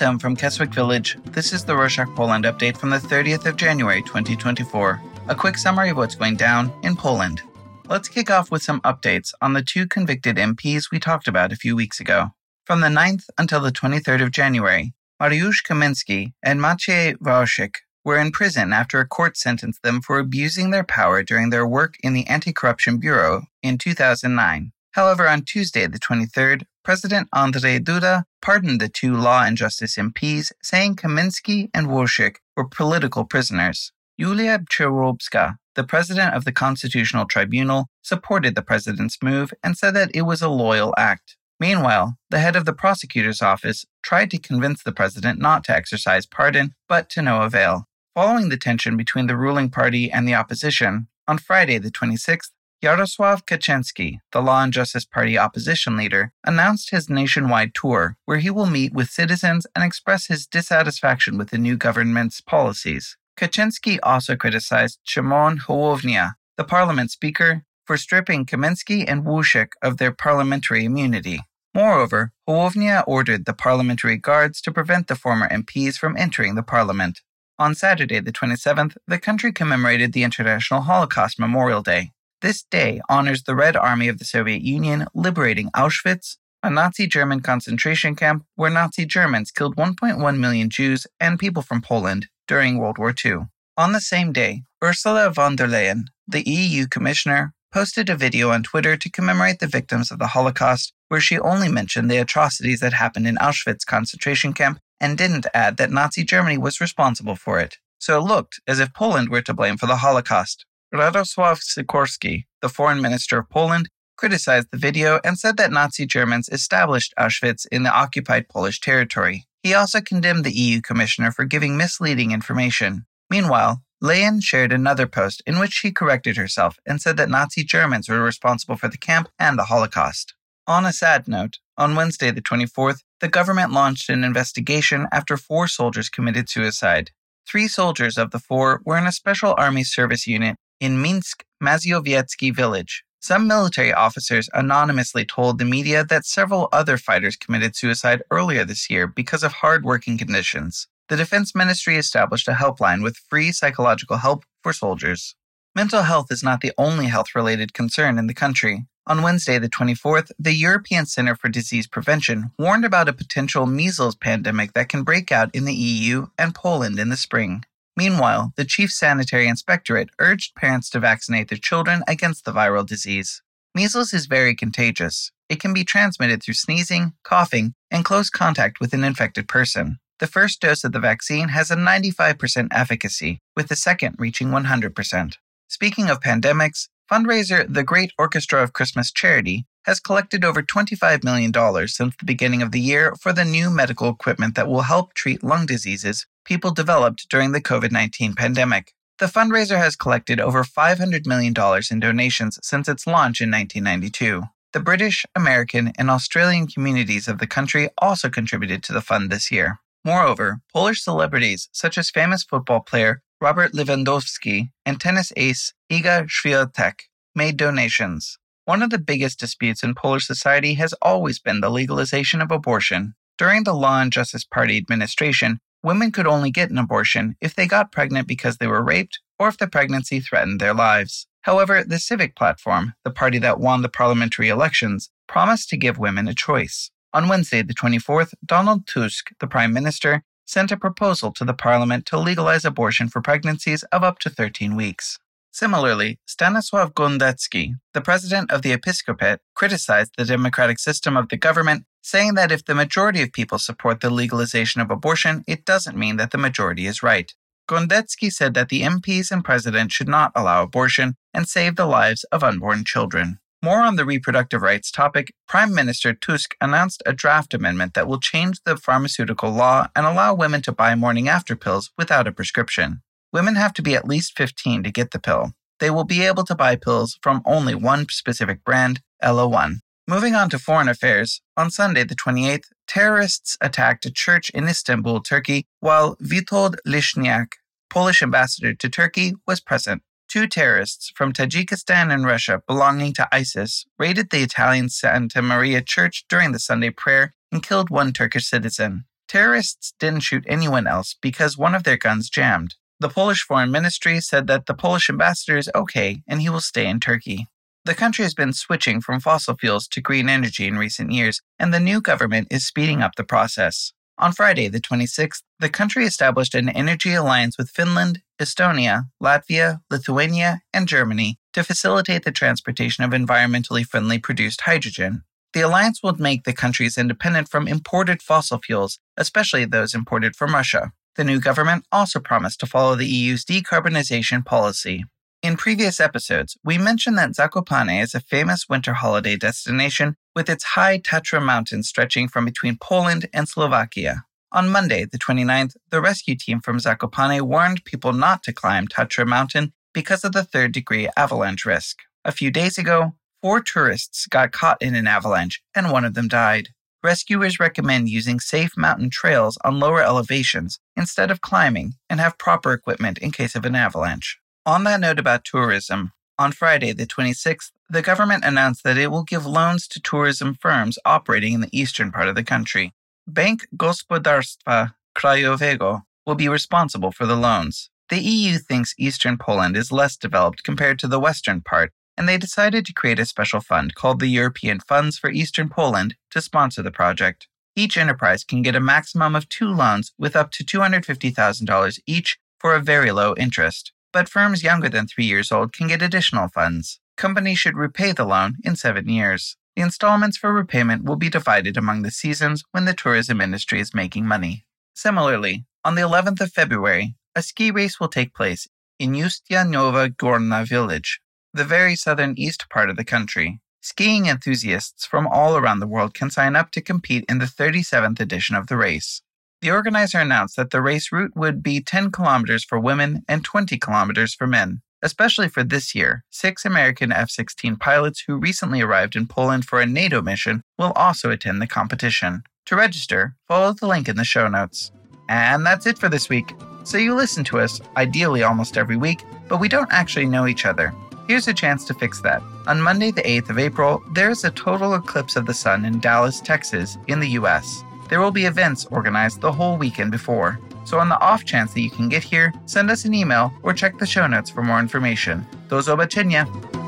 From Keswick Village. This is the Rorshok Poland update from the 30th of January 2024. A quick summary of what's going down in Poland. Let's kick off with some updates on the two convicted MPs we talked about a few weeks ago. From the 9th until the 23rd of January, Mariusz Kamiński and Maciej Wąsik were in prison after a court sentenced them for abusing their power during their work in the Anti Corruption Bureau in 2009. However, on Tuesday, the 23rd, President Andrzej Duda pardoned the two Law and Justice MPs, saying Kamiński and Wąsik were political prisoners. Julia Przyłębska, the president of the Constitutional Tribunal, supported the president's move and said that it was a loyal act. Meanwhile, the head of the prosecutor's office tried to convince the president not to exercise pardon, but to no avail. Following the tension between the ruling party and the opposition, on Friday the 26th, Jarosław Kaczynski, the Law and Justice Party opposition leader, announced his nationwide tour where he will meet with citizens and express his dissatisfaction with the new government's policies. Kaczynski also criticized Szymon Hołownia, the parliament speaker, for stripping Kamiński and Wąsik of their parliamentary immunity. Moreover, Hołownia ordered the parliamentary guards to prevent the former MPs from entering the parliament. On Saturday, the 27th, the country commemorated the International Holocaust Memorial Day. This day honors the Red Army of the Soviet Union liberating Auschwitz, a Nazi German concentration camp where Nazi Germans killed 1.1 million Jews and people from Poland during World War II. On the same day, Ursula von der Leyen, the EU Commissioner, posted a video on Twitter to commemorate the victims of the Holocaust, where she only mentioned the atrocities that happened in Auschwitz concentration camp and didn't add that Nazi Germany was responsible for it. So it looked as if Poland were to blame for the Holocaust. Radosław Sikorski, the foreign minister of Poland, criticized the video and said that Nazi Germans established Auschwitz in the occupied Polish territory. He also condemned the EU commissioner for giving misleading information. Meanwhile, Leyen shared another post in which she corrected herself and said that Nazi Germans were responsible for the camp and the Holocaust. On a sad note, on Wednesday, the 24th, the government launched an investigation after four soldiers committed suicide. Three soldiers of the four were in a special army service unit in Minsk Mazowiecki village. Some military officers anonymously told the media that several other fighters committed suicide earlier this year because of hard working conditions the Defense Ministry established a helpline with free psychological help for soldiers. Mental health is not the only health related concern in the country. On Wednesday, the 24th, the European Center for Disease Prevention warned about a potential measles pandemic that can break out in the EU and Poland in the spring. Meanwhile, the Chief Sanitary Inspectorate urged parents to vaccinate their children against the viral disease. Measles is very contagious. It can be transmitted through sneezing, coughing, and close contact with an infected person. The first dose of the vaccine has a 95% efficacy, with the second reaching 100%. Speaking of pandemics, fundraiser The Great Orchestra of Christmas Charity has collected over $25 million since the beginning of the year for the new medical equipment that will help treat lung diseases people developed during the COVID 19 pandemic. The fundraiser has collected over $500 million in donations since its launch in 1992. The British, American, and Australian communities of the country also contributed to the fund this year. Moreover, Polish celebrities such as famous football player Robert Lewandowski and tennis ace Iga Swiatek made donations. One of the biggest disputes in Polish society has always been the legalization of abortion. During the Law and Justice Party administration, women could only get an abortion if they got pregnant because they were raped or if the pregnancy threatened their lives. However, the Civic Platform, the party that won the parliamentary elections, promised to give women a choice. On Wednesday, the 24th, Donald Tusk, the Prime Minister, sent a proposal to the Parliament to legalize abortion for pregnancies of up to 13 weeks. Similarly, Stanisław Gądecki, the president of the Episcopate, criticized the democratic system of the government, saying that if the majority of people support the legalization of abortion, it doesn't mean that the majority is right. Gądecki said that the MPs and president should not allow abortion and save the lives of unborn children. More on the reproductive rights topic, Prime Minister Tusk announced a draft amendment that will change the pharmaceutical law and allow women to buy morning after pills without a prescription. Women have to be at least 15 to get the pill. They will be able to buy pills from only one specific brand, Ellaone. Moving on to foreign affairs, on Sunday the 28th, terrorists attacked a church in Istanbul, Turkey, while Witold Lishniak, Polish ambassador to Turkey, was present. Two terrorists from Tajikistan and Russia belonging to ISIS raided the Italian Santa Maria Church during the Sunday prayer and killed one Turkish citizen. Terrorists didn't shoot anyone else because one of their guns jammed. The Polish Foreign Ministry said that the Polish ambassador is okay and he will stay in Turkey. The country has been switching from fossil fuels to green energy in recent years, and the new government is speeding up the process. On Friday, the 26th, the country established an energy alliance with Finland, Estonia, Latvia, Lithuania, and Germany to facilitate the transportation of environmentally friendly produced hydrogen. The alliance will make the countries independent from imported fossil fuels, especially those imported from Russia. The new government also promised to follow the EU's decarbonization policy. In previous episodes, we mentioned that Zakopane is a famous winter holiday destination with its high Tatra mountains stretching from between Poland and Slovakia. On Monday, the 29th, the rescue team from Zakopane warned people not to climb Tatra mountain because of the third degree avalanche risk. A few days ago, four tourists got caught in an avalanche and one of them died. Rescuers recommend using safe mountain trails on lower elevations instead of climbing and have proper equipment in case of an avalanche. On that note about tourism, on Friday, the 26th, the government announced that it will give loans to tourism firms operating in the eastern part of the country. Bank Gospodarstwa Krajowego will be responsible for the loans. The EU thinks eastern Poland is less developed compared to the western part and they decided to create a special fund called the European Funds for Eastern Poland to sponsor the project. Each enterprise can get a maximum of two loans with up to $250,000 each for a very low interest, but firms younger than three years old can get additional funds. Companies should repay the loan in seven years. The installments for repayment will be divided among the seasons when the tourism industry is making money. Similarly, on the 11th of February, a ski race will take place in Ustjanowa Górna village, the very southern east part of the country. Skiing enthusiasts from all around the world can sign up to compete in the 37th edition of the race. The organizer announced that the race route would be 10 kilometers for women and 20 kilometers for men. Especially for this year, six American F 16 pilots who recently arrived in Poland for a NATO mission will also attend the competition. To register, follow the link in the show notes. And that's it for this week. So you listen to us, ideally almost every week, but we don't actually know each other. Here's a chance to fix that. On Monday, the 8th of April, there is a total eclipse of the sun in Dallas, Texas, in the US. There will be events organized the whole weekend before. So, on the off chance that you can get here, send us an email or check the show notes for more information. Do zobaczenia!